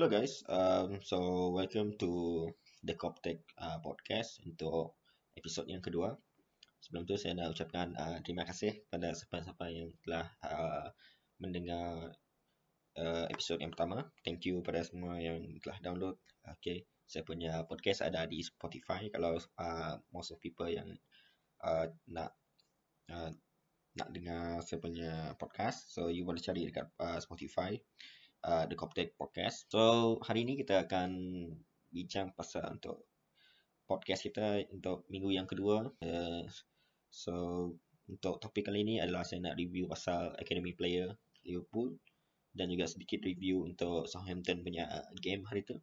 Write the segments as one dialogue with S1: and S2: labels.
S1: Hello guys, um, so welcome to the Coptech uh, podcast untuk episod yang kedua. Sebelum tu saya nak ucapkan uh, terima kasih pada siapa-siapa yang telah uh, mendengar uh, episod yang pertama. Thank you pada semua yang telah download. Okay, saya punya podcast ada di Spotify. Kalau uh, most of people yang uh, nak uh, nak dengar saya punya podcast, so you boleh cari dekat uh, Spotify uh, The Coptech Podcast. So, hari ini kita akan bincang pasal untuk podcast kita untuk minggu yang kedua. Uh, so, untuk topik kali ini adalah saya nak review pasal Academy Player Liverpool dan juga sedikit review untuk Southampton punya uh, game hari itu.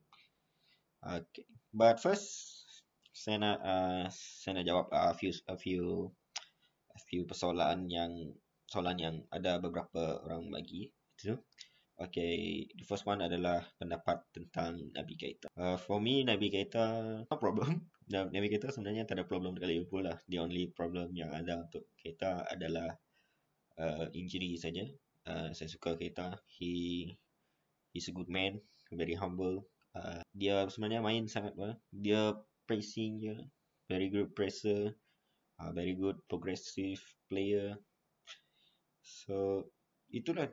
S1: Okay. But first, saya nak uh, saya nak jawab a uh, few a few a few persoalan yang soalan yang ada beberapa orang bagi itu. Okay, the first one adalah pendapat tentang Nabi Keita. Uh, for me, Nabi Keita, no problem. Nabi Keita sebenarnya tak ada problem dengan Liverpool lah. The only problem yang ada untuk Keita adalah uh, injury saja. Uh, saya suka Keita. He he's a good man, very humble. Uh, dia sebenarnya main sangat well. Dia pressing je, very good presser uh, very good progressive player. So itulah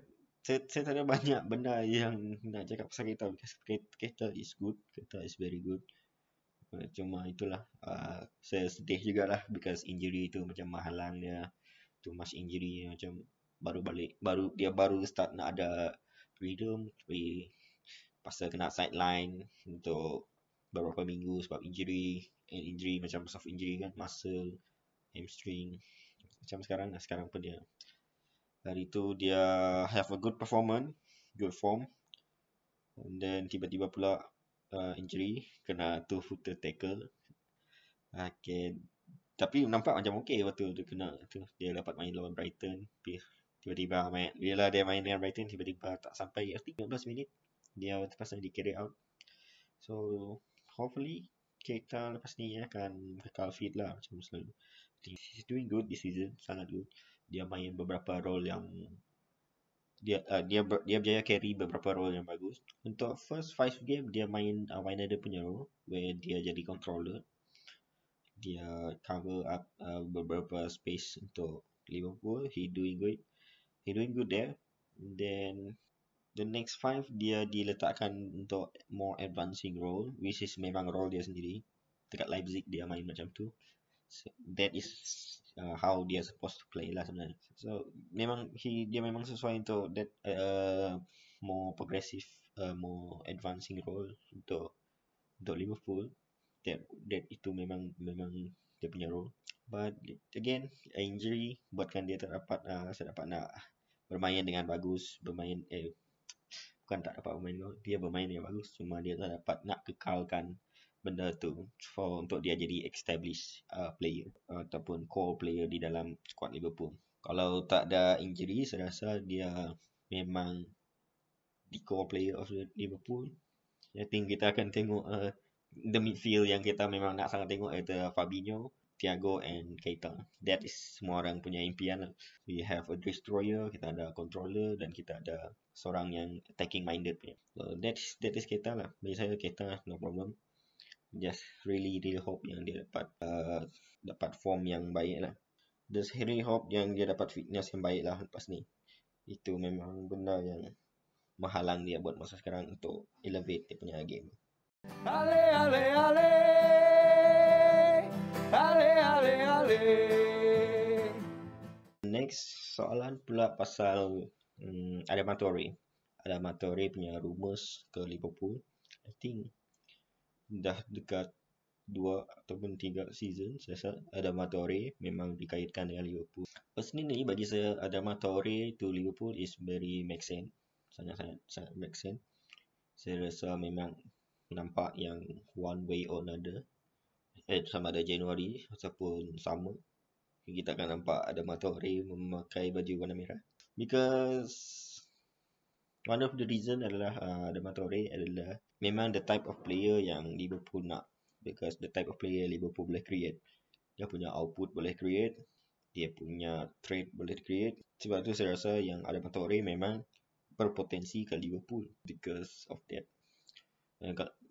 S1: saya, saya tak ada banyak benda yang nak cakap pasal kereta. Because kereta is good, kereta is very good. Uh, cuma itulah uh, saya sedih jugalah because injury tu macam menghalang dia. Too much injury macam baru balik baru dia baru start nak ada freedom tapi pasal kena sideline untuk beberapa minggu sebab injury and injury macam soft injury kan muscle hamstring. Macam sekarang lah sekarang pun dia hari tu dia have a good performance good form. And then tiba-tiba pula uh, injury kena two footer tackle. Okay tapi nampak macam okey waktu dia kena tu. Dia dapat main lawan Brighton. Tiba-tiba main bila dia main dengan Brighton tiba-tiba tak sampai 15 minit dia terpaksa di carry out. So hopefully kita lepas ni akan kekal fit lah macam selalu he's doing good this season sangat good dia main beberapa role yang dia uh, dia ber, dia berjaya carry beberapa role yang bagus. Untuk first five game dia main uh, Wijnaldum punya role where dia jadi controller. Dia cover up uh, beberapa space untuk Liverpool. He doing good he doing good there. Then the next five dia diletakkan untuk more advancing role which is memang role dia sendiri. Dekat Leipzig dia main macam tu. So, that is uh, how dia supposed to play lah sebenarnya. So memang he dia memang sesuai untuk that uh, more progressive uh, more advancing role untuk untuk Liverpool. That that itu memang memang dia punya role. But again injury buatkan dia tak dapat uh, saya dapat nak bermain dengan bagus bermain eh bukan tak dapat bermain dia bermain yang bagus cuma dia tak dapat nak kekalkan benda tu for untuk dia jadi established uh, player ataupun core player di dalam squad Liverpool. Kalau tak ada injury, saya rasa dia memang di core player of Liverpool. I think kita akan tengok uh, the midfield yang kita memang nak sangat tengok iaitu Fabinho, Thiago and Keita. That is semua orang punya impian lah. We have a destroyer, kita ada controller dan kita ada seorang yang attacking minded. So that is, that is Keita lah. Bagi saya Keita no problem just really really hope yang dia dapat uh, dapat form yang baik lah. Just really hope yang dia dapat fitness yang baik lah lepas ni. Itu memang benda yang menghalang dia buat masa sekarang untuk elevate dia punya game. Ale ale ale. Ale ale ale. Next soalan pula pasal um, Adamatore Adamatore punya rumours ke Liverpool? I think dah dekat dua ataupun tiga season saya rasa Adama Traore memang dikaitkan dengan Liverpool. Personally bagi saya Adama Traore to Liverpool is very make sense. Sangat-sangat sangat make sense. Saya rasa memang nampak yang one way or another. Eh, sama ada Januari ataupun sama. Kita akan nampak Adama Traore memakai baju warna merah. Because one of the reason adalah uh, Adama Traore adalah memang the type of player yang Liverpool nak. Because the type of player Liverpool boleh create. Dia punya output boleh create. Dia punya trade boleh create. Sebab tu saya rasa yang ada Matore memang berpotensi ke Liverpool because of that.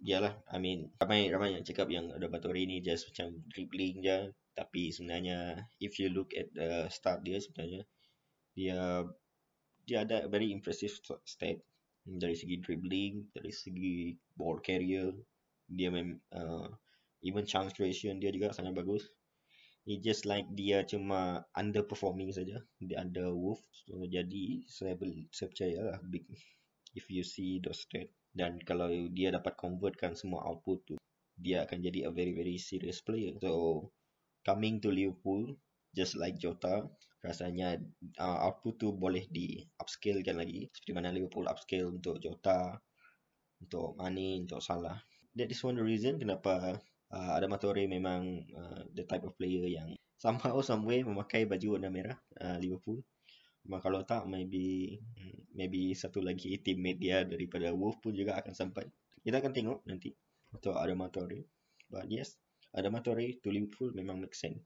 S1: Yalah, I mean ramai ramai yang cakap yang ada Batori ni just macam dribbling je. Tapi sebenarnya if you look at the start dia sebenarnya dia dia ada very impressive stat dari segi dribbling, dari segi ball carrier, dia mem uh, even chance creation dia juga sangat bagus. It just like dia cuma underperforming saja di under Wolf. So, jadi saya saya percaya lah big if you see those stat dan kalau dia dapat convertkan semua output tu dia akan jadi a very very serious player so coming to Liverpool just like Jota rasanya uh, output tu boleh di upscale kan lagi seperti mana Liverpool upscale untuk Jota untuk Mane untuk Salah that is one reason kenapa uh, Adama Traore memang uh, the type of player yang somehow somewhere memakai baju warna merah uh, Liverpool Cuma kalau tak maybe hmm, maybe satu lagi teammate dia daripada Wolf pun juga akan sampai. Kita akan tengok nanti untuk Adama Traore. But yes, Adama Traore to Liverpool memang make sense.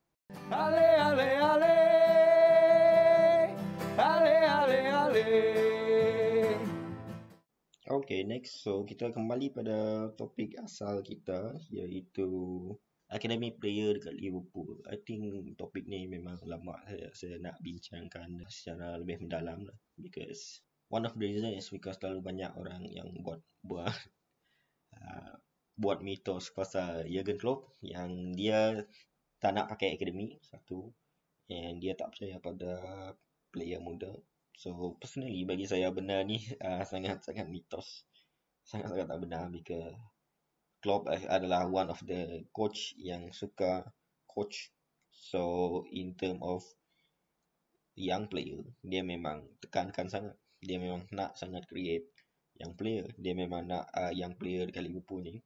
S1: Ale ale ale. Ale ale. Okay, next. So, kita kembali pada topik asal kita iaitu academy player dekat Liverpool. I think topik ni memang lama saya, saya nak bincangkan secara lebih mendalam lah. Because one of the reason is because terlalu banyak orang yang buat buat uh, buat mitos pasal Jurgen Klopp yang dia tak nak pakai academy satu and dia tak percaya pada player muda. So personally bagi saya benda ni uh, sangat sangat mitos. Sangat sangat tak benar because Klopp adalah one of the coach yang suka coach. So in term of young player, dia memang tekankan sangat. Dia memang nak sangat create young player. Dia memang nak uh, young player dekat Liverpool ni,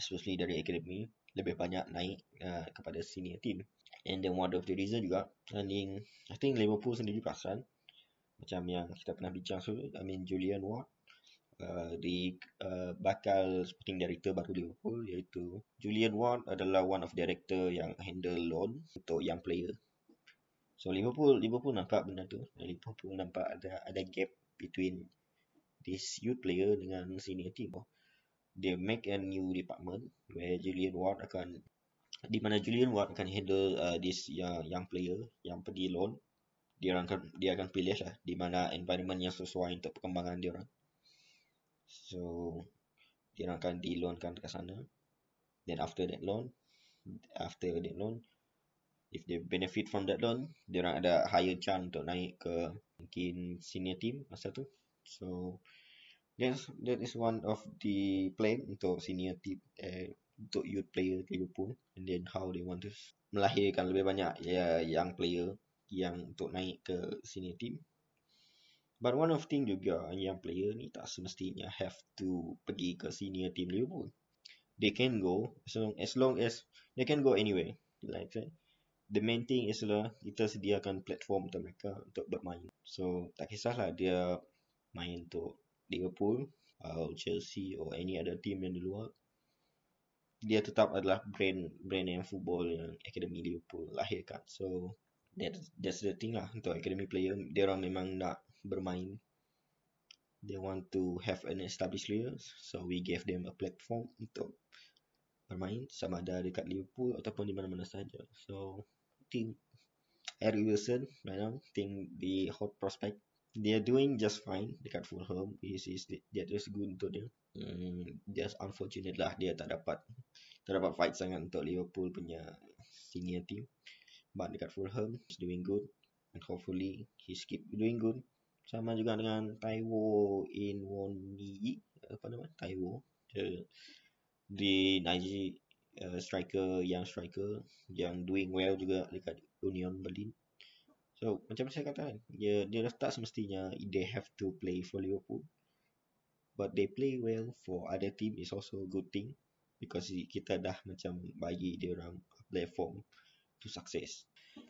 S1: especially dari academy, lebih banyak naik uh, kepada senior team. And then one of the reason juga, I think, I think Liverpool sendiri perasan, macam yang kita pernah bincang sebelum, I mean Julian Ward, Uh, di uh, bakal sporting director baru Liverpool iaitu Julian Ward adalah one of director yang handle loan untuk young player. So Liverpool Liverpool nampak benda tu. Liverpool nampak ada ada gap between this youth player dengan senior team. They make a new department where Julian Ward akan di mana Julian Ward akan handle uh, this young, young player yang pergi loan. Dia akan dia akan pilih lah di mana environment yang sesuai untuk perkembangan dia orang. So dia akan di loankan ke sana. Then after that loan, after that loan, if they benefit from that loan, dia orang ada higher chance untuk naik ke mungkin senior team masa tu. So that's that is one of the plan untuk senior team eh, untuk youth player Liverpool and then how they want to melahirkan lebih banyak ya young player yang untuk naik ke senior team But one of thing juga yang player ni tak semestinya have to pergi ke senior team Liverpool. They can go as long as, long as they can go anywhere. Like that. The main thing is lah kita sediakan platform untuk mereka untuk bermain. So tak kisahlah dia main untuk Liverpool, or Chelsea or any other team yang di luar. Dia tetap adalah brand brand yang football yang Academy Liverpool lahirkan. So that's that's the thing lah. Untuk Academy player. Dia orang memang nak bermain. They want to have an established players. So we gave them a platform untuk bermain. Sama ada dekat Liverpool ataupun di mana-mana saja so think Harry Wilson right now think the hot prospect. They are doing just fine dekat Fulham. Is is that is good untuk dia. Hmm, just unfortunate lah dia tak dapat tak dapat fight sangat untuk Liverpool punya senior team but dekat Fulham is doing good. And hopefully he's keep doing good. Sama juga dengan Taiwo in Woni apa nama? Taiwo the, di Nigeria uh, striker yang striker yang doing well juga dekat Union Berlin. So macam saya kata kan dia dia tak semestinya they have to play for Liverpool. But they play well for other team is also a good thing. Because kita dah macam bagi dia orang platform to success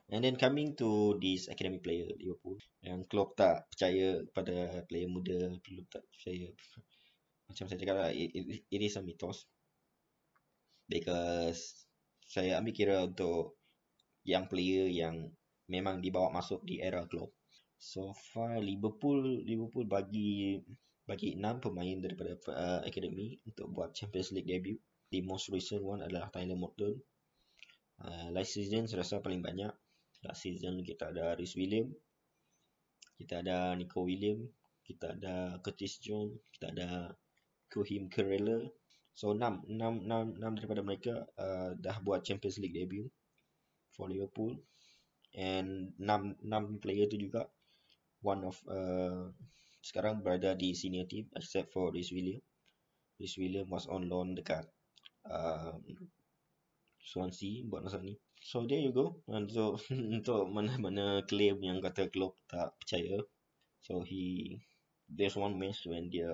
S1: And then coming to this academy player Liverpool yang Klopp tak percaya pada player muda, Klopp tak percaya macam saya cakap lah, it, it, it is a mythos because saya ambil kira untuk yang player yang memang dibawa masuk di era Klopp. So far Liverpool Liverpool bagi bagi enam pemain daripada uh, akademi untuk buat Champions League debut. The most recent one adalah Tyler Morton. Uh, last season saya rasa paling banyak. Last season kita ada Rhys William. Kita ada Nico William. Kita ada Curtis Jones. Kita ada Kuhim Kerala. So enam, enam, enam, enam daripada mereka uh, dah buat Champions League debut for Liverpool. And enam, enam player tu juga one of uh, sekarang berada di senior team except for Rhys William. Rhys William was on loan dekat um, Swansea buat masa ni. So there you go. Untuk untuk mana-mana claim yang kata Klopp tak percaya. So he there's one match when dia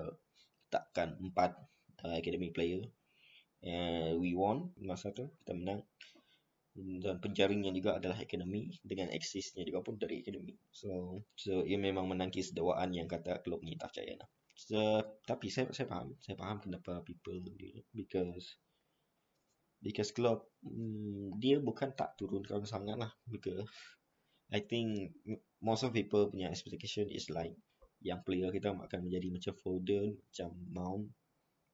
S1: takkan empat uh, academy player. And we won masa tu kita menang dan penjaringnya juga adalah ekonomi dengan aksesnya juga pun dari ekonomi so so ia memang menangkis dakwaan yang kata klub ni tak percaya lah so, tapi saya saya faham saya faham kenapa people because because klub hmm, dia bukan tak turunkan sangat lah because I think most of people punya expectation is like yang player kita akan menjadi macam Foden macam Mount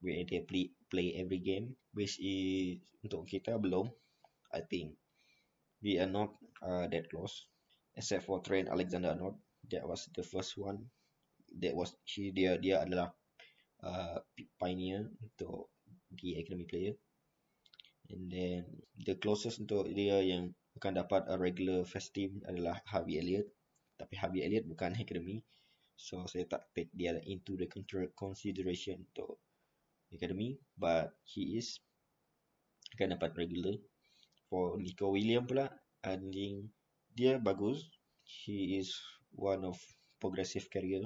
S1: where they play play every game which is untuk kita belum I think we are not uh, that close, except for Trent Alexander-Arnold. That was the first one. That was he dia dia adalah uh, pioneer untuk the academy player. And then the closest untuk dia yang akan dapat a regular first team adalah Harvey Elliott. Tapi Harvey Elliott bukan academy. So saya tak take dia into the consideration untuk academy. But he is akan dapat regular for Nico William pula anjing dia bagus he is one of progressive career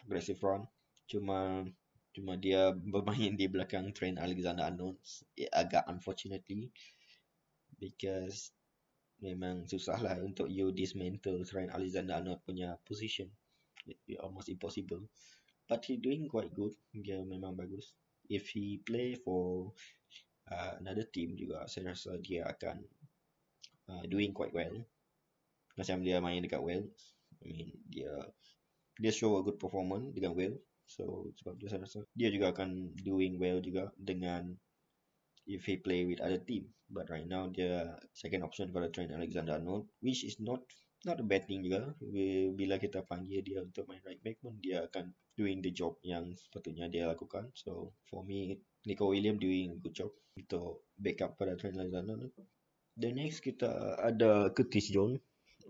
S1: progressive run cuma cuma dia bermain di belakang Trent Alexander-Arnold agak unfortunately because memang susah lah untuk you dismantle Trent Alexander-Arnold punya position. It, it almost impossible. But he doing quite good. Dia memang bagus. If he play for uh, another team juga saya rasa dia akan uh, doing quite well. Macam dia main dekat Wales I mean dia dia show a good performance dengan Wales so sebab tu saya rasa dia juga akan doing well juga dengan if he play with other team. But right now dia second option pada Trent Alexander-Arnold which is not not a bad thing juga. Bila kita panggil dia untuk main right back pun dia akan doing the job yang sepatutnya dia lakukan. So for me Nico William doing a good job untuk backup pada Trent Alexander the next kita ada Curtis Jones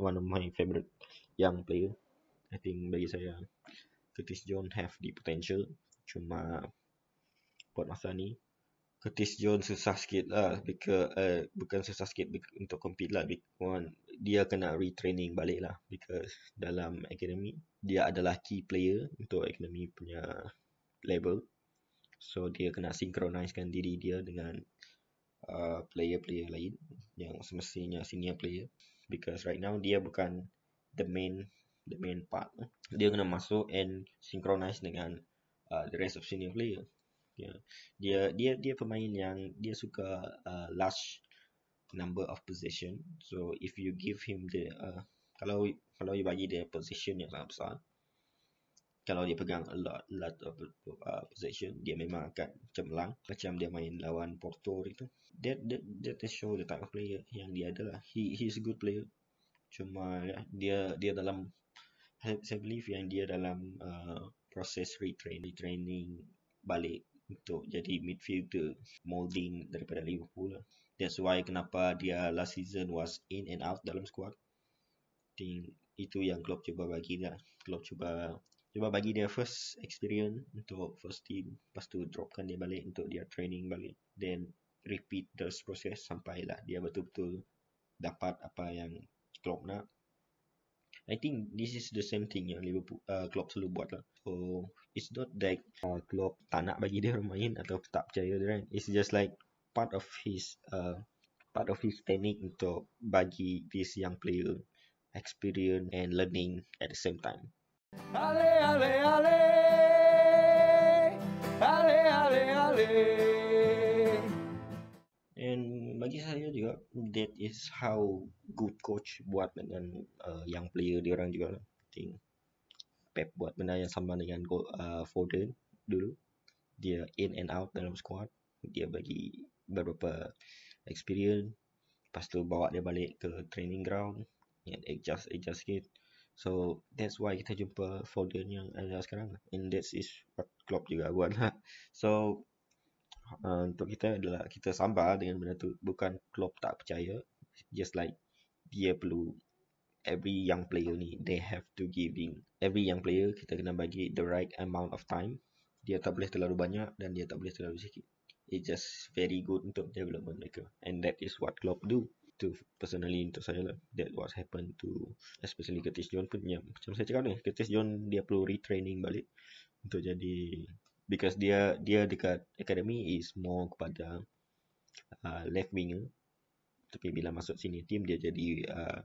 S1: one of my favorite young player. I think bagi saya Curtis Jones have the potential. Cuma buat masa ni Curtis Jones susah sikit lah because, uh, bukan susah sikit untuk compete lah. Because dia kena retraining balik lah because dalam academy dia adalah key player untuk academy punya level. So dia kena synchronizekan diri dia dengan uh, player-player lain yang semestinya senior player. Because right now dia bukan the main the main part dia kena masuk and synchronize dengan uh, the rest of senior player Yeah. Dia dia dia pemain yang dia suka uh, large number of possession. So if you give him the uh, kalau kalau you bagi dia position yang sangat besar, kalau dia pegang a lot, lot of uh, possession, dia memang akan cemerlang macam dia main lawan Porto itu. That that that show the type of player yang dia adalah. He he's a good player. Cuma dia dia dalam saya believe yang dia dalam uh, proses retraining, retraining balik untuk jadi midfielder molding daripada Liverpool lah. That's why kenapa dia last season was in and out dalam squad. Think itu yang Klopp cuba bagi dia. Klopp cuba cuba bagi dia first experience untuk first team. Lepas tu dropkan dia balik untuk dia training balik. Then repeat the process sampailah dia betul-betul dapat apa yang Klopp nak. I think this is the same thing yang Liverpool uh, Klopp selalu buat lah. So it's not like uh, Klopp tak nak bagi dia main atau tak percaya dia kan. It's just like part of his uh, part of his technique untuk bagi this young player experience and learning at the same time. Ale ale ale ale ale ale And bagi saya juga that is how good coach buat dengan uh, young player dia orang juga lah. I think Pep buat benda yang sama dengan uh, Foden dulu. Dia in and out dalam squad. Dia bagi beberapa experience. Lepas tu bawa dia balik ke training ground. And adjust, adjust sikit. So that's why kita jumpa Foden yang ada sekarang. And that is what Klopp juga buat lah. So uh, untuk kita adalah kita sabar dengan benda tu. Bukan Klopp tak percaya. Just like dia perlu every young player ni they have to giving every young player kita kena bagi the right amount of time. Dia tak boleh terlalu banyak dan dia tak boleh terlalu sikit. It just very good untuk development mereka. And that is what Klopp do. To personally untuk saya lah. That what happened to especially Curtis Jones pun yang macam saya cakap ni Curtis Jones dia perlu retraining balik untuk jadi because dia dia dekat academy is more kepada uh, left winger. Tapi bila masuk sini team dia jadi uh,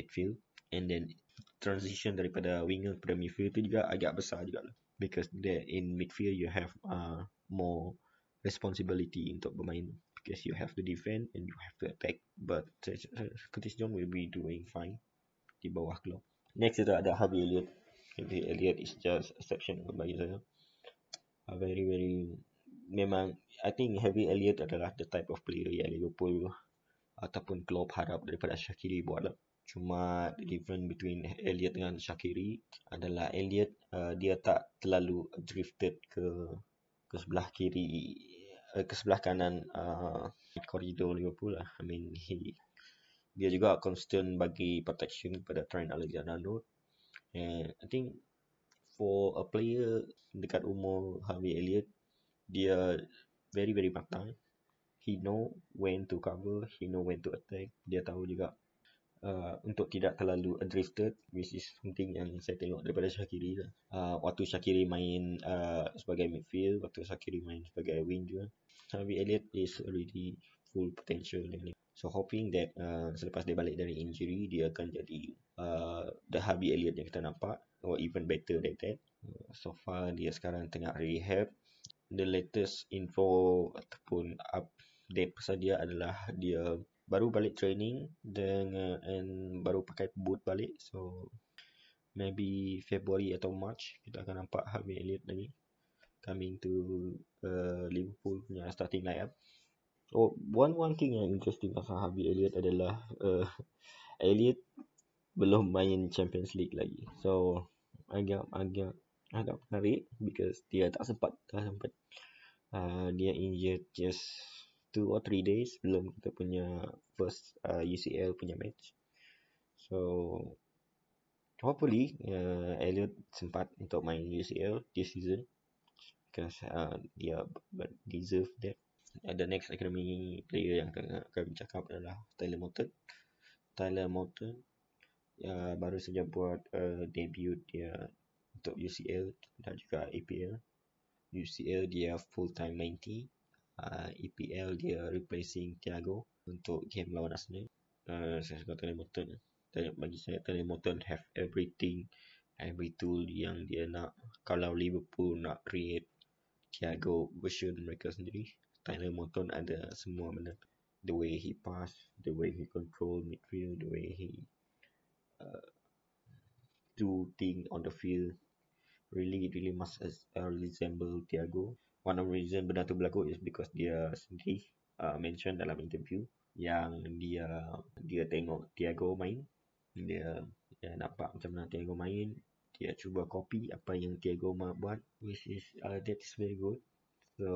S1: midfield. And then transition daripada winger kepada midfield tu juga agak besar juga lah because there in midfield you have uh, more responsibility untuk bermain. Because you have to defend and you have to attack. But Curtis Jones will be doing fine di bawah Klopp next itu ada Harvey Elliott. Harvey Elliott is just exception bagi saya uh, very very memang I think Harvey Elliott adalah the type of player yang Liverpool ataupun Klopp harap daripada Shaqiri buat lah. Cuma the difference between Elliot dengan Shakiri adalah Elliot uh, dia tak terlalu drifted ke ke sebelah kiri uh, ke sebelah kanan uh, koridor Liverpool lah. I mean he dia juga constant bagi protection kepada Trent Alexander-Arnold. And I think for a player dekat umur Harvey Elliott dia very very matang he know when to cover he know when to attack dia tahu juga uh, untuk tidak terlalu drifted which is something yang saya tengok daripada Shakiri lah. Uh, waktu Shakiri main uh, sebagai midfield, waktu Shakiri main sebagai wing juga. Harvey Elliott is already full potential ni. So hoping that uh, selepas dia balik dari injury dia akan jadi uh, the Harvey Elliott yang kita nampak or even better than that. Uh, so far dia sekarang tengah rehab. The latest info ataupun update pasal dia adalah dia baru balik training dengan and baru pakai boot balik so maybe February atau March kita akan nampak Harvey Elliott lagi coming to uh, Liverpool punya starting lineup so one one thing yang interesting pasal Harvey Elliott adalah uh, Elliott belum main Champions League lagi so agak agak agak menarik because dia tak sempat tak sempat uh, dia injured just two or three days belum kita punya first uh, UCL punya match. So hopefully uh, Elliot sempat untuk main UCL this season because uh, dia deserve that. Uh, the next academy player yang akan kami cakap adalah Tyler Morton. Tyler Morton uh, baru saja buat uh, debut dia untuk UCL dan juga APL. UCL dia full time 90 uh, EPL dia replacing Thiago untuk game lawan Arsenal. Uh, saya suka Tony Morton. Bagi saya Tony Morton have everything, every tool yang dia nak. Kalau Liverpool nak create Thiago version mereka sendiri, Tyler Morton ada semua benda. The way he pass, the way he control midfield, the way he uh, do thing on the field, really really must uh, resemble Thiago. One of reason benda tu berlaku is because dia sendiri uh, mention dalam interview yang dia dia tengok Thiago main. Dia, dia nampak macam mana Thiago main. Dia cuba copy apa yang Thiago buat which is uh, that is very good. So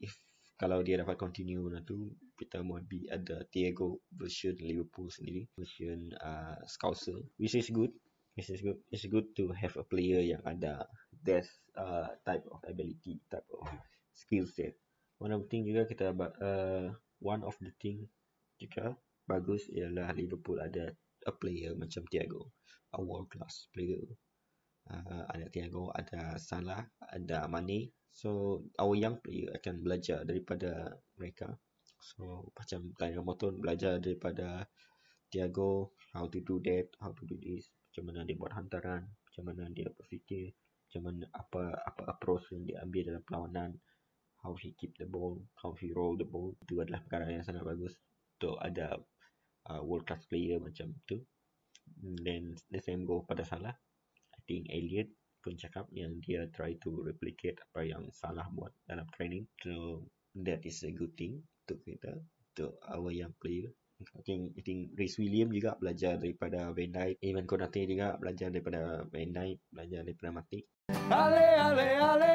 S1: if kalau dia dapat continue benda tu kita be ada Thiago version Liverpool sendiri version uh, Scouser which is good which is good it's good to have a player yang ada that uh, type of ability, type of skill set. One of the thing juga kita uh, one of the thing juga bagus ialah Liverpool ada a player macam Thiago, a world class player. Uh, ada Thiago, ada Salah, ada Mane. So our young player akan belajar daripada mereka. So macam Tyler Morton belajar daripada Thiago how to do that, how to do this, macam mana dia buat hantaran, macam mana dia berfikir, macam mana apa apa approach yang dia ambil dalam perlawanan. How he keep the ball how he roll the ball. Itu adalah perkara yang sangat bagus untuk ada uh, world class player macam tu. Then the same go pada Salah Think Elliot pun cakap yang dia try to replicate apa yang salah buat dalam training. So that is a good thing untuk kita untuk our young player. I think, I think Rhys William juga belajar daripada Van Dijk. Evan Konate juga belajar daripada Van Dijk belajar daripada Matic. Ale ale ale!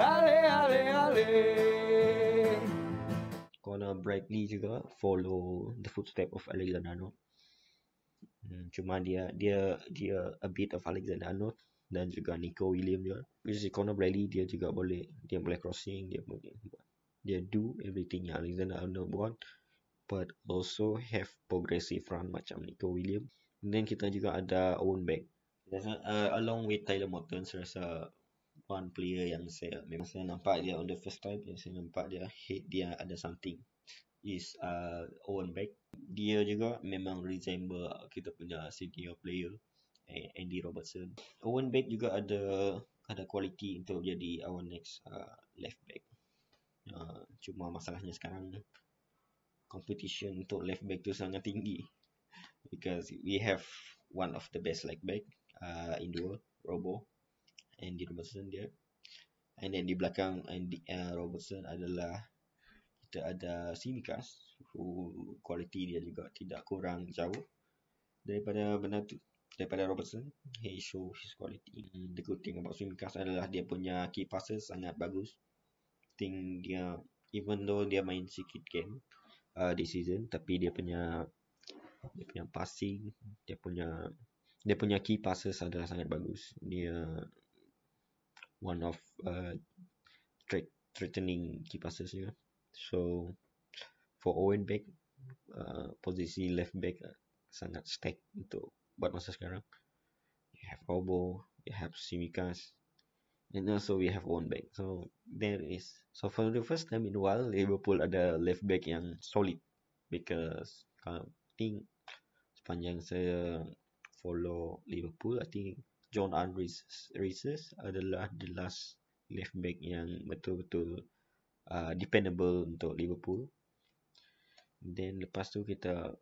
S1: Ale ale ale! Conor Bradley juga follow the footstep of Alexander Arnold cuma dia dia dia a bit of Alexander Arnold dan juga Nico William juga. Which is Conor Bradley dia juga boleh dia boleh crossing dia boleh dia do everything yang Alexander Arnold buat but also have progressive run macam Nico William. then kita juga ada Owen Beck. Uh, along with Tyler Morton saya rasa one player yang saya memang saya nampak dia on the first time yang saya nampak dia hit dia ada something is uh, Owen Beck dia juga memang resemble kita punya senior player eh, Andy Robertson. Owen Beck juga ada ada quality untuk jadi our next uh, left back. Uh, cuma masalahnya sekarang competition untuk left back tu sangat tinggi because we have one of the best left back uh, in the world, Robo, Andy Robertson dia. And then di belakang Andy uh, Robertson adalah kita ada Simikas who quality dia juga tidak kurang jauh. Daripada benda tu daripada Robertson he show his quality. The good thing about Simikas adalah dia punya key passes sangat bagus. Think dia even though dia main sikit game uh, this season tapi dia punya dia punya passing dia punya dia punya key passes adalah sangat bagus. Dia one of uh, threatening key passes juga So for Owen Beck uh, posisi left back uh, sangat stack untuk buat masa sekarang. You have Robo, you have Simikas, and also we have Owen Beck. So there is so for the first time in a while Liverpool ada left back yang solid because I think sepanjang saya follow Liverpool, I think John Andrews Reeses adalah the last left back yang betul-betul uh, dependable untuk Liverpool. Then lepas tu kita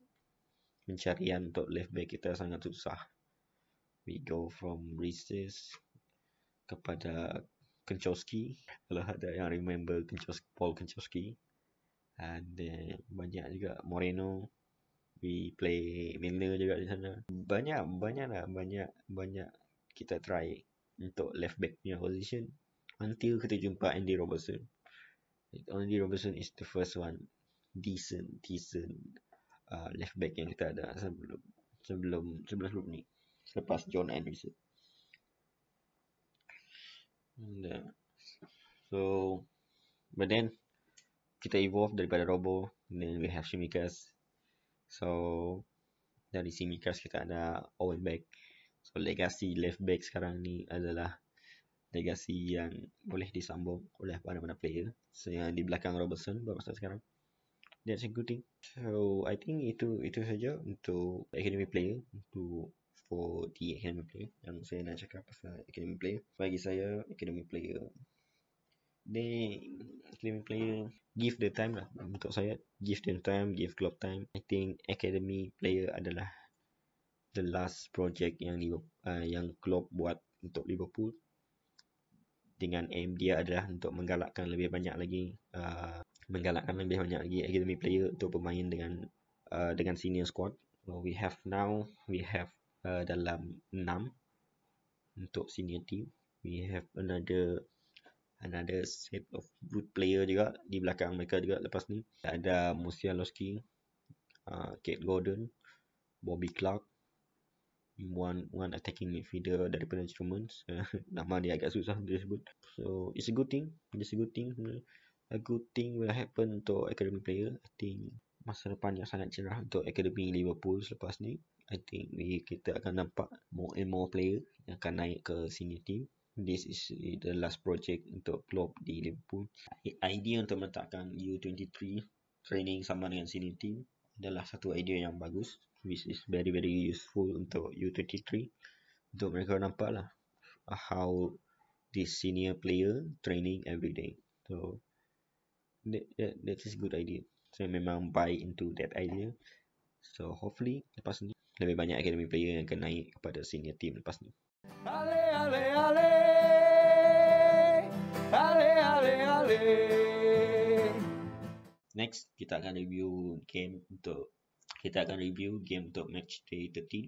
S1: pencarian untuk left back kita sangat susah. We go from Reeses kepada Kenchowski. Kalau ada yang remember Kenchowski, Paul Kenchowski. And then banyak juga Moreno. We play Milner juga di sana. Banyak, banyak lah. Banyak, banyak kita try untuk left back punya position. Until kita jumpa Andy Robertson. Andy Robertson is the first one. Decent decent. Uh, left back yang kita ada sebelum sebelum sebelum sebelum ni. Selepas John Anderson. And, uh, so but then kita evolve daripada Robo then we have Shimikas. So dari Shimikas kita ada Owen Beck so legacy left back sekarang ni adalah legasi yang boleh disambung oleh mana-mana player. So yang di belakang Robertson buat masa sekarang. That's a good thing. So I think itu itu saja untuk academy player untuk for the academy player yang saya nak cakap pasal academy player. Bagi saya academy player they academy player give the time lah untuk saya give them time give club time I think academy player adalah the last project yang uh, yang club buat untuk Liverpool dengan aim dia adalah untuk menggalakkan lebih banyak lagi uh, menggalakkan lebih banyak lagi academy player untuk bermain dengan uh, dengan senior squad. So we have now we have uh, dalam 6 untuk senior team. We have another another set of good player juga di belakang mereka juga lepas ni. Ada Musialowski, uh, Kate Gordon, Bobby Clark, one one attacking midfielder daripada instruments. Nama dia agak susah disebut. So it's a good thing. It's a good thing a good thing will happen untuk academy player. I think masa depan yang sangat cerah untuk academy Liverpool selepas ni. I think we, kita akan nampak more and more player yang akan naik ke senior team. This is the last project untuk club di Liverpool. Idea untuk meletakkan U23 training sama dengan senior team adalah satu idea yang bagus which is very very useful untuk U23 untuk mereka nampak lah how this senior player training every day. So that, that, that is good idea. So memang buy into that idea. So hopefully lepas ni lebih banyak academy player yang akan naik kepada senior team lepas ni.
S2: Ale ale ale. Ale ale ale.
S1: Next, kita akan review game untuk kita akan review game untuk match day 13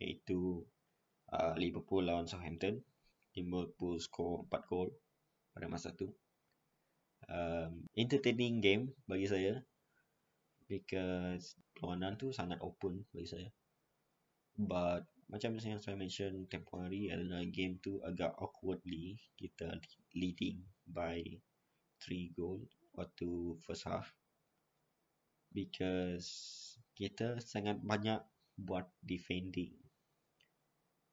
S1: iaitu uh, Liverpool lawan Southampton. Liverpool score 4 gol pada masa tu. Um, entertaining game bagi saya because perlawanan tu sangat open bagi saya. But macam yang saya mention tempoh hari adalah game tu agak awkwardly kita leading by 3 goal waktu first half because kita sangat banyak buat defending.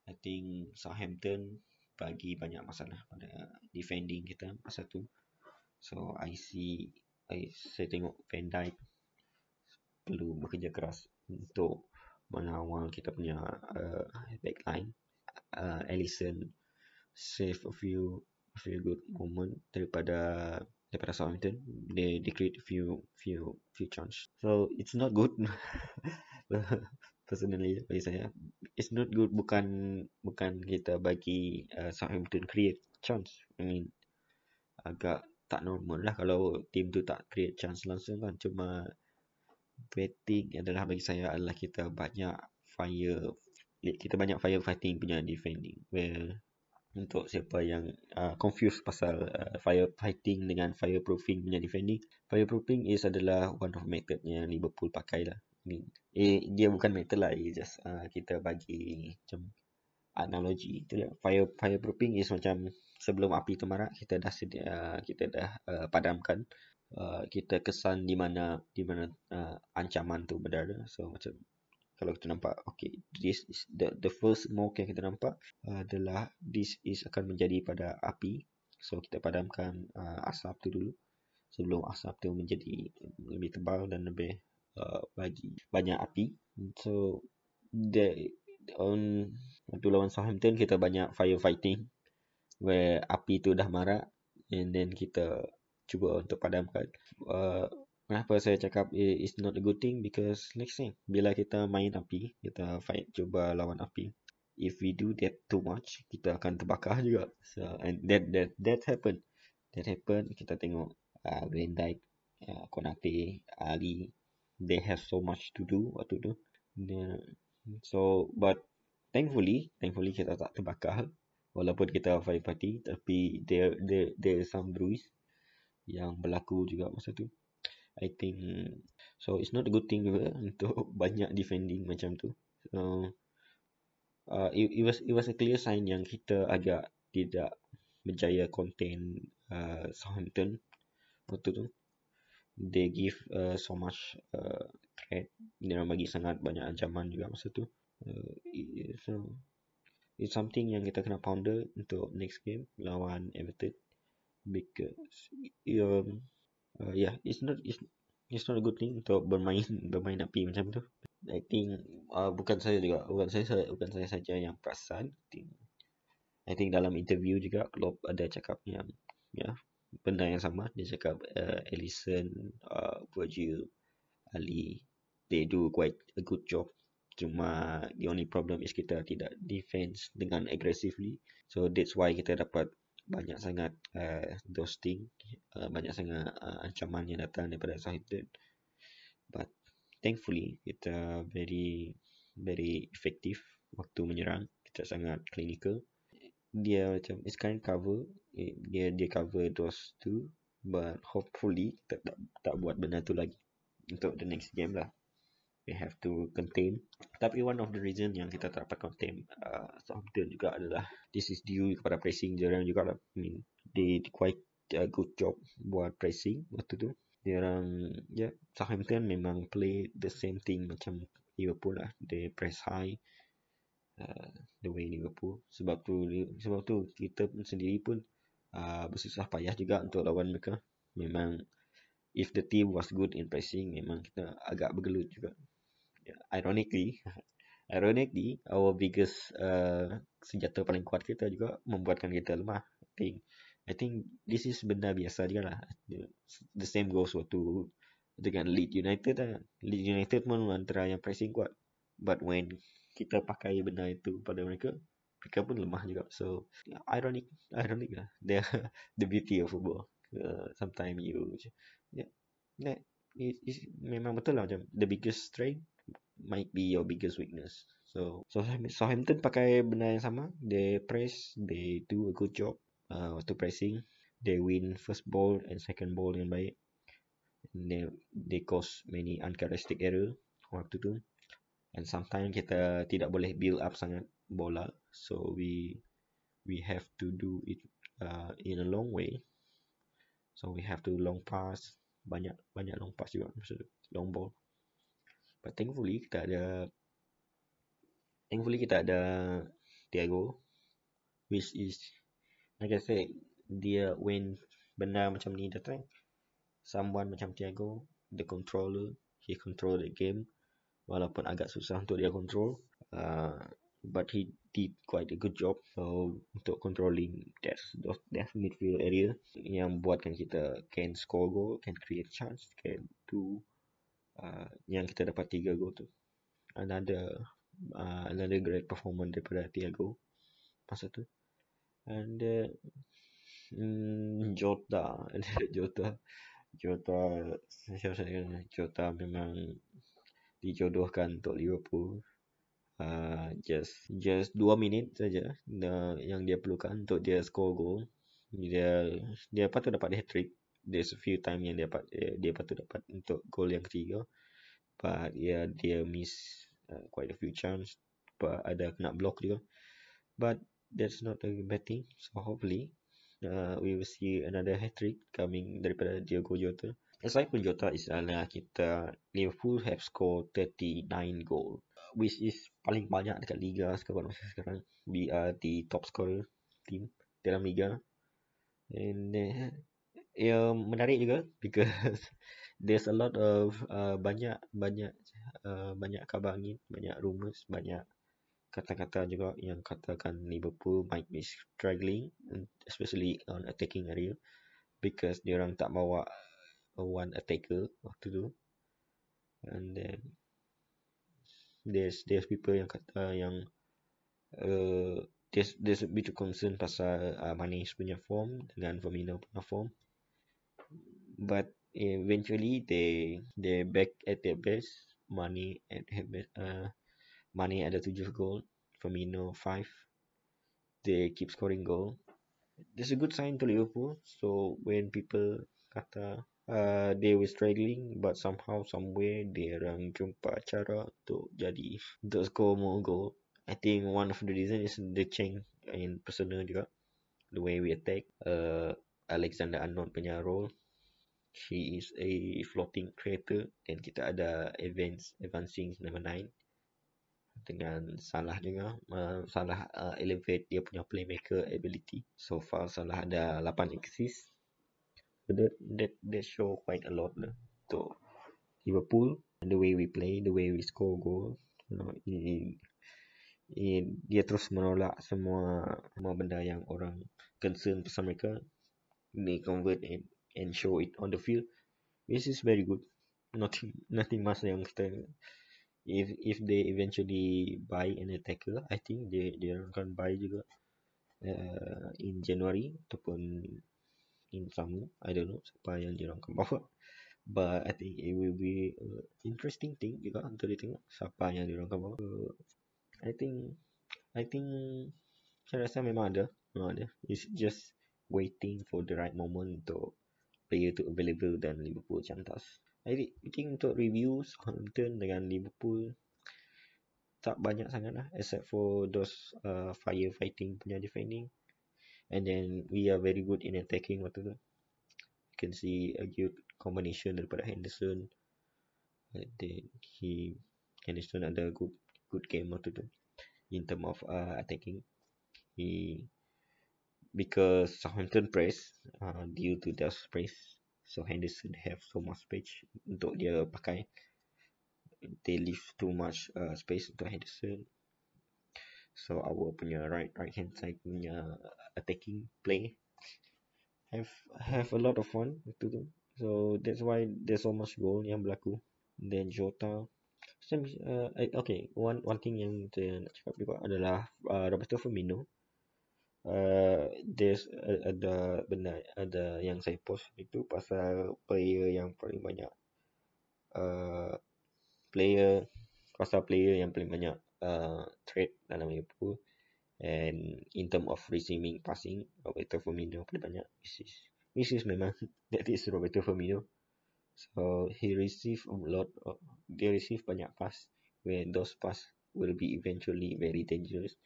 S1: I think Southampton bagi banyak masalah pada defending kita masa tu. So I see I, saya tengok Van Dijk perlu bekerja keras untuk mengawal kita punya uh, backline. Uh, Alisson save a few a few good moment daripada daripada Southampton. They they create few few few chance. So it's not good. Personally bagi saya, it's not good bukan bukan kita bagi uh, Southampton create chance. I mean agak tak normal lah kalau team tu tak create chance langsung kan. Cuma betting adalah bagi saya adalah kita banyak fire kita banyak fire fighting punya defending well untuk siapa yang uh, confused pasal uh, fire fighting dengan fireproofing punya defending. Fireproofing is adalah one of method yang Liverpool pakai lah. I eh, dia bukan method lah it just uh, kita bagi macam analogi tu dia. Fire fireproofing is macam sebelum api tu marak kita dah sedia uh, kita dah uh, padamkan. Uh, kita kesan di mana di mana uh, ancaman tu berada. So macam kalau kita nampak okay this is the the first smoke yang kita nampak uh, adalah this is akan menjadi pada api so kita padamkan uh, asap tu dulu sebelum asap tu menjadi lebih tebal dan lebih uh, bagi banyak api so the on waktu lawan Southampton kita banyak firefighting where api tu dah marak and then kita cuba untuk padamkan. Uh, kenapa saya cakap it's not a good thing because next thing bila kita main api, kita fight cuba lawan api. If we do that too much, kita akan terbakar juga. So and that that that happen. That happen kita tengok uh, Van Dijk, uh, Konate, Ali, they have so much to do waktu tu. Yeah. So but thankfully, thankfully kita tak terbakar walaupun kita fight party tapi there there there some bruise yang berlaku juga masa tu. I think so it's not a good thing juga untuk banyak defending macam tu. So uh, it, it was it was a clear sign yang kita agak tidak berjaya contain uh, Southampton waktu tu. They give uh, so much uh, threat. Dia bagi sangat banyak ancaman juga masa tu. Uh, so it's something yang kita kena ponder untuk next game lawan Everton because um, uh, yeah it's not it's, it's not a good thing untuk bermain bermain api macam tu. I think uh, bukan saya juga bukan saya bukan saya saja yang perasan. I think, I think dalam interview juga Klopp ada cakap yang ya yeah, benda yang sama. Dia cakap uh, Ellison uh, Virgil Ali they do quite a good job. Cuma the only problem is kita tidak defense dengan aggressively. So that's why kita dapat banyak sangat uh, ghosting uh, banyak sangat uh, ancaman yang datang daripada Southampton but thankfully kita very very effective waktu menyerang. Kita sangat clinical. Dia macam it's kind cover. Dia dia cover those two. But hopefully tak, tak tak buat benda tu lagi untuk the next game lah we have to contain. Tapi one of the reason yang kita tak dapat contain uh, Southampton juga adalah this is due kepada pressing. Dia orang juga lah. I mean they quite a good job buat pressing waktu tu. Dia orang ya yeah, Southampton memang play the same thing macam Liverpool lah. They press high uh, the way Liverpool. Sebab tu sebab tu kita sendiri pun uh, bersusah payah juga untuk lawan mereka. Memang if the team was good in pressing memang kita agak bergelut juga ironically ironically our biggest uh, senjata paling kuat kita juga membuatkan kita lemah. I think I think this is benda biasa juga lah. The same goes waktu dengan Leeds United lah. Leeds United pun antara yang pressing kuat. But when kita pakai benda itu pada mereka mereka pun lemah juga. So ironic ironic lah. The the beauty of football. Uh, sometimes you yeah, that it, it, memang betul lah macam the biggest strength might be your biggest weakness. So so Southampton pakai benda yang sama. They press they do a good job uh, waktu pressing. They win first ball and second ball yang baik. And they they cause many uncharacteristic error waktu tu. And sometimes kita tidak boleh build up sangat bola. So we we have to do it uh, in a long way. So we have to long pass. Banyak banyak long pass juga maksud long ball but thankfully kita ada thankfully kita ada Thiago which is like I said dia when benda macam ni datang someone macam Thiago the controller he control the game walaupun agak susah untuk dia control uh, but he did quite a good job so untuk controlling that that midfield area yang buatkan kita can score goal can create chance can do uh, yang kita dapat tiga goal tu. Another uh, another great performance daripada Thiago masa tu. And uh, mm, Jota. Jota. Jota siapa saya Jota memang dijodohkan untuk Liverpool. Uh, just just 2 minit saja uh, yang dia perlukan untuk dia score goal. Dia dia patut dapat hat trick there's a few time yang dia dapat dia, dia patut dapat untuk gol yang ketiga. But yeah dia miss uh, quite a few chance. But ada kena block juga but that's not a bad thing. So hopefully uh, we will see another hat trick coming daripada Diego Jota. Aside pun Jota is adalah kita Liverpool have scored 39 goal which is paling banyak dekat liga sekarang masa sekarang. We are the top scorer team dalam liga. And uh, ya menarik juga because there's a lot of uh, banyak banyak uh, banyak kabar angin banyak rumours banyak kata-kata juga yang katakan Liverpool might be struggling especially on attacking area because dia orang tak bawa one attacker waktu tu. And then there's there's people yang kata yang uh, there's there's a bit of concern pasal uh, Manis punya form dengan Firmino punya form but eventually they they back at their best Mane at uh, Mane ada 7 goal Firmino 5 they keep scoring goal. That's a good sign to Liverpool. So when people kata uh, they were struggling but somehow somewhere they orang jumpa cara untuk jadi untuk score more goal. I think one of the reason is the change in personal juga. The way we attack uh, Alexander Arnold punya role he is a floating creator dan kita ada advance advancing number 9 dengan Salah juga uh, Salah uh, elevate dia punya playmaker ability. So far Salah ada 8 assist that that that show quite a lot lah. To Liverpool the way we play the way we score goal you know it, it, dia terus menolak semua semua benda yang orang concern pasal mereka. They convert and and show it on the field which is very good. Nothing nothing much kita if if they eventually buy an attacker I think they they akan buy juga uh, in January ataupun in summer I don't know siapa yang dia akan bawa but I think it will be a interesting thing juga untuk dia tengok siapa yang dia akan bawa uh, I think I think saya rasa memang ada memang ada. It's just waiting for the right moment untuk player to available dan Liverpool cantas I think untuk review Southampton dengan Liverpool tak banyak sangat lah except for those uh, firefighting punya defending. And then we are very good in attacking waktu tu. You can see a good combination daripada Henderson. And then he Henderson ada good good game waktu tu. In term of uh, attacking. He because Southampton press uh, due to their press so Henderson have so much space untuk dia pakai. They leave too much uh, space untuk Henderson. So our punya right right hand side punya attacking play have have a lot of fun to do. So that's why there's so much goal yang berlaku. Then Jota Sam, uh, okay, one one thing yang saya nak cakap juga adalah uh, Roberto Firmino. Uh, there's uh, ada benar ada yang saya post itu pasal player yang paling banyak. Uh, player pasal player yang paling banyak uh, trade dalam Liverpool. And in term of receiving passing Roberto Firmino paling banyak. This is this is memang that is Roberto Firmino. So he receive a lot of, dia receive banyak pass. Where those pass will be eventually very dangerous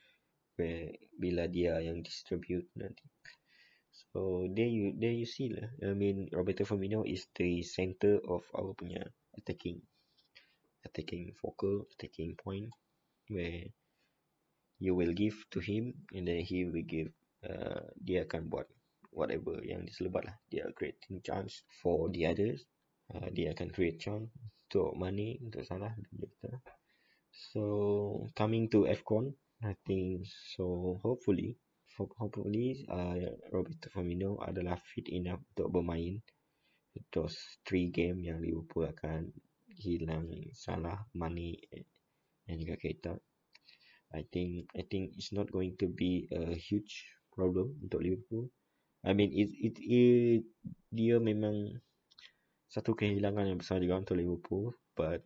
S1: bila dia yang distribute nanti. So there you there you see lah. I mean Roberto Firmino is the center of our punya attacking. Attacking focal attacking point where you will give to him and then he will give uh, dia akan buat whatever yang diselebat lah. Dia creating chance for the others. Uh, dia akan create chance untuk money untuk salah so coming to Afcon I think so. Hopefully hopefully uh, Roberto Firmino adalah fit enough untuk bermain. Those three game yang Liverpool akan hilang salah money dan juga Keita I think I think it's not going to be a huge problem untuk Liverpool. I mean it it, it dia memang satu kehilangan yang besar juga untuk Liverpool but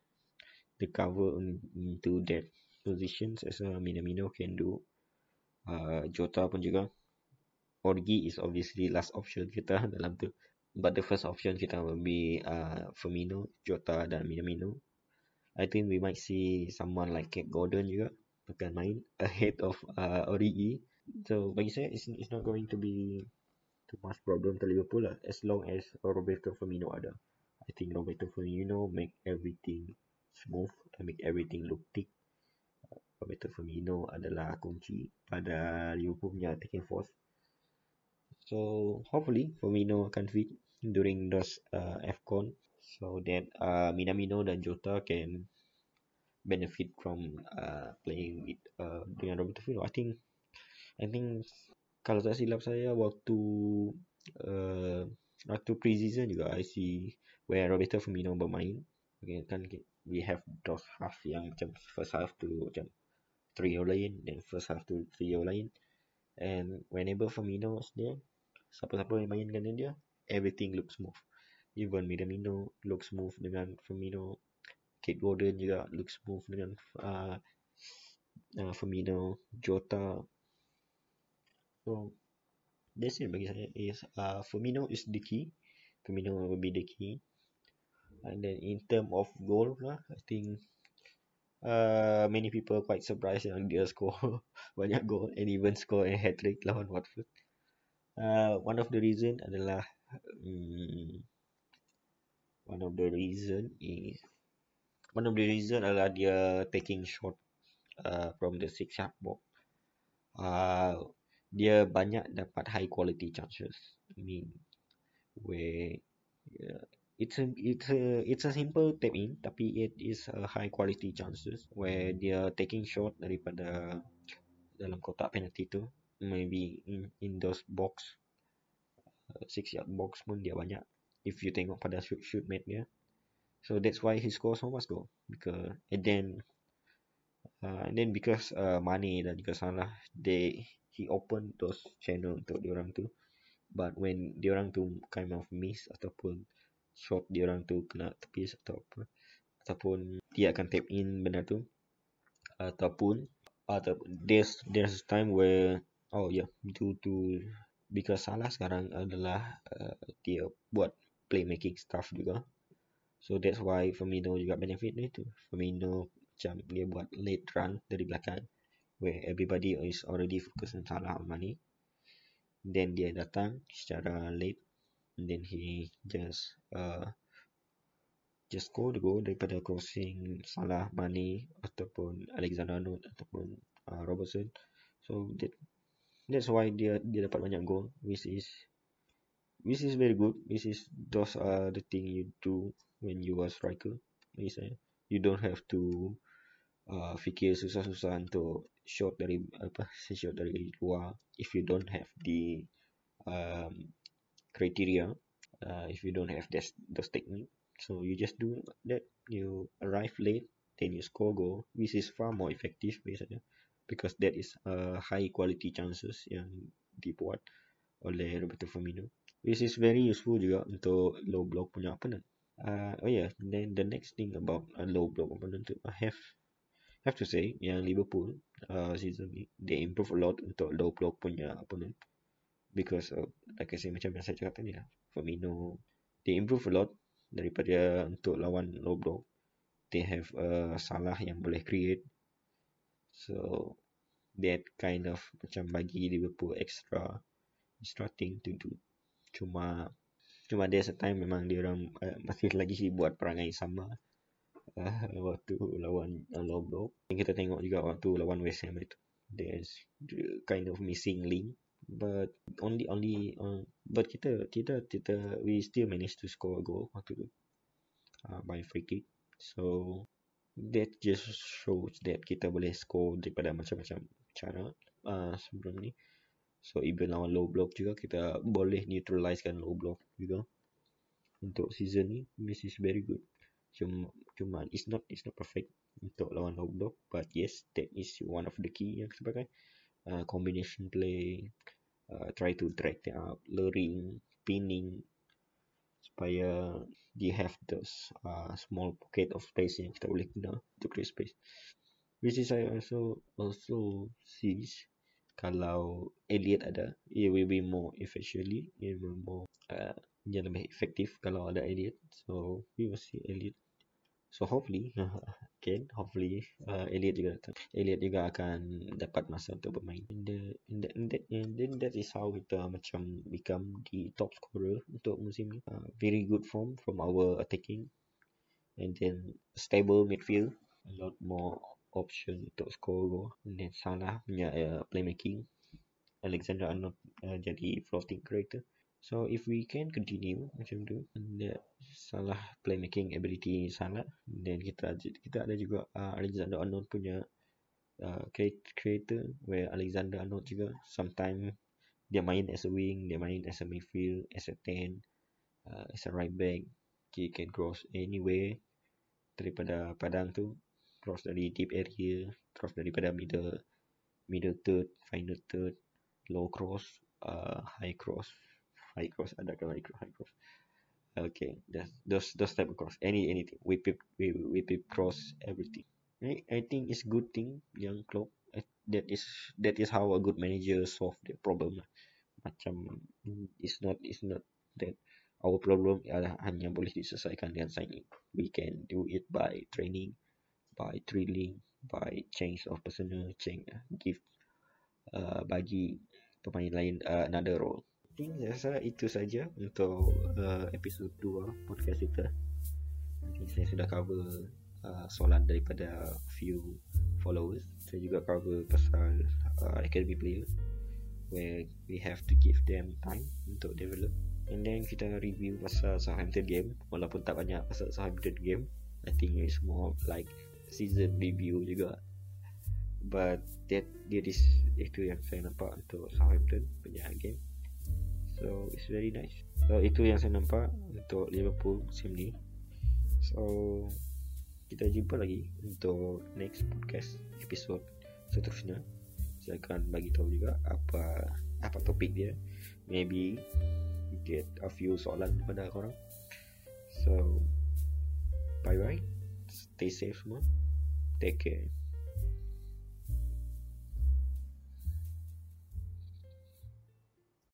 S1: the cover into that positions as a Minamino can do uh, Jota pun juga Orgi is obviously last option kita dalam tu but the first option kita will be uh, Firmino, Jota dan Minamino I think we might see someone like Kate Gordon juga akan main ahead of uh, Origi. So bagi saya it's, it's not going to be too much problem to Liverpool lah as long as Roberto Firmino ada. I think Roberto Firmino make everything smooth and make everything look thick. Roberto Firmino adalah kunci pada Liverpool punya attacking force. So hopefully Firmino akan fit during those uh, AFCON so that uh, Minamino dan Jota can benefit from uh, playing with uh, dengan Roberto Firmino. I think I think kalau tak silap saya waktu uh, waktu pre-season juga I see where Roberto Firmino bermain. Okay, kan we have those half yang macam first half tu macam trio lain then first half tu trio lain and whenever Firmino is there siapa-siapa yang mainkan dia everything looks smooth even Minamino looks smooth dengan Firmino Kate Gordon juga look smooth dengan uh, uh, Firmino, Jota. So that's it bagi saya is uh, Firmino is the key. Firmino will be the key. And then in term of goal lah, I think uh, many people quite surprised yang dia score banyak goal and even score a hat trick lawan Watford. Uh, one of the reason adalah um, one of the reason is one of the reason adalah dia taking shot uh, from the six yard box. Uh, dia banyak dapat high quality chances. I mean, where uh, it's a it's a it's a simple tap in, tapi it is a high quality chances where dia taking shot daripada dalam kotak penalty tu, maybe in in those box uh, six yard box pun dia banyak. If you tengok pada shoot shoot mate dia, So that's why he scores so much goal. Because and then uh, and then because uh, Mane dan juga Salah they he open those channel untuk diorang tu. But when diorang tu kind of miss ataupun shot diorang tu kena tepis atau apa ataupun dia akan tap in benda tu ataupun atau there's there's time where oh yeah due to because Salah sekarang adalah uh, dia buat playmaking stuff juga So that's why Firmino juga benefit dari tu. Firmino macam dia buat late run dari belakang where everybody is already focused on Salah on money. Then dia datang secara late then he just uh, just go the goal daripada crossing Salah, Mane ataupun Alexander Arnold ataupun uh, Robertson. So that that's why dia dia dapat banyak goal which is which is very good. Which is those are the thing you do when you are striker bagi saya you don't have to uh, fikir susah-susah untuk shot dari apa shot dari luar if you don't have the um, criteria uh, if you don't have that those technique. So you just do that. You arrive late then you score goal which is far more effective biasanya because that is a high quality chances yang dibuat oleh Roberto Firmino which is very useful juga untuk low block punya opponent. Uh, oh yeah then the next thing about a low block opponent tu I have have to say yang Liverpool uh, season ni they improve a lot untuk low block punya opponent because of like I say macam yang saya cakap tadi lah Firmino they improve a lot daripada untuk lawan low block they have a salah yang boleh create. So that kind of macam bagi Liverpool extra extra thing to do. Cuma cuma there's a time memang dia orang uh, masih lagi buat perangai sama uh, waktu lawan uh, low block yang kita tengok juga waktu lawan West Ham itu there's the kind of missing link but only only uh, but kita kita kita we still managed to score a goal waktu tu. Uh, by free kick. So that just shows that kita boleh score daripada macam-macam cara uh, sebelum ni. So even lawan low block juga kita boleh neutralizekan low block juga. Untuk season ni this is very good. Cuma cuma it's not it's not perfect untuk lawan low block but yes that is one of the key yang sebagai uh, combination play uh, try to drag them up, luring, pinning supaya they have those uh, small pocket of space yang kita boleh guna to create space. Which is I also also sees kalau Elliot ada, it will be more efficiently, it will more uh, yang lebih efektif kalau ada Elliot. So we will see Elliot So hopefully again hopefully uh, Elliot juga. Elliot juga akan dapat masa untuk bermain. And, the, and, that, and, then that is how kita macam become the top scorer untuk musim ni. Uh, very good form from our attacking. And then stable midfield. A lot more option untuk score goal. And then Salah punya uh, playmaking. Alexander Arnold uh, jadi floating character. So if we can continue macam tu the salah playmaking ability salah then kita kita ada juga uh, Alexander Arnold punya uh, creator where Alexander Arnold juga sometimes dia main as a wing, dia main as a midfield, as a 10, uh, as a right back. He can cross anywhere daripada padang tu, cross dari deep area, cross daripada middle middle third, final third, low cross, uh, high cross, high cross ada kan high cross high cross okay that's those those type of cross any anything. We pip we we pip cross everything. Right? I think it's good thing young club that is that is how a good manager solve the problem macam it's not it's not that our problem adalah hanya boleh diselesaikan dengan signing. We can do it by training by drilling by change of personnel change give uh, bagi pemain lain uh, another role think saya rasa itu saja untuk uh, episod 2 podcast kita. Nanti saya sudah cover uh, soalan daripada few followers. Saya juga cover pasal uh, academy player where we have to give them time untuk develop. And then kita review pasal Southampton game walaupun tak banyak pasal Southampton game. I think it's more like season review juga. But that that is itu yang saya nampak untuk Southampton punya game. So it's very nice. So itu yang saya nampak Untuk Liverpool musim ni. So Kita jumpa lagi Untuk next podcast Episode seterusnya. Saya akan bagi tahu juga Apa Apa topik dia. Maybe Get a few soalan Kepada korang. So Bye bye Stay safe semua. Take care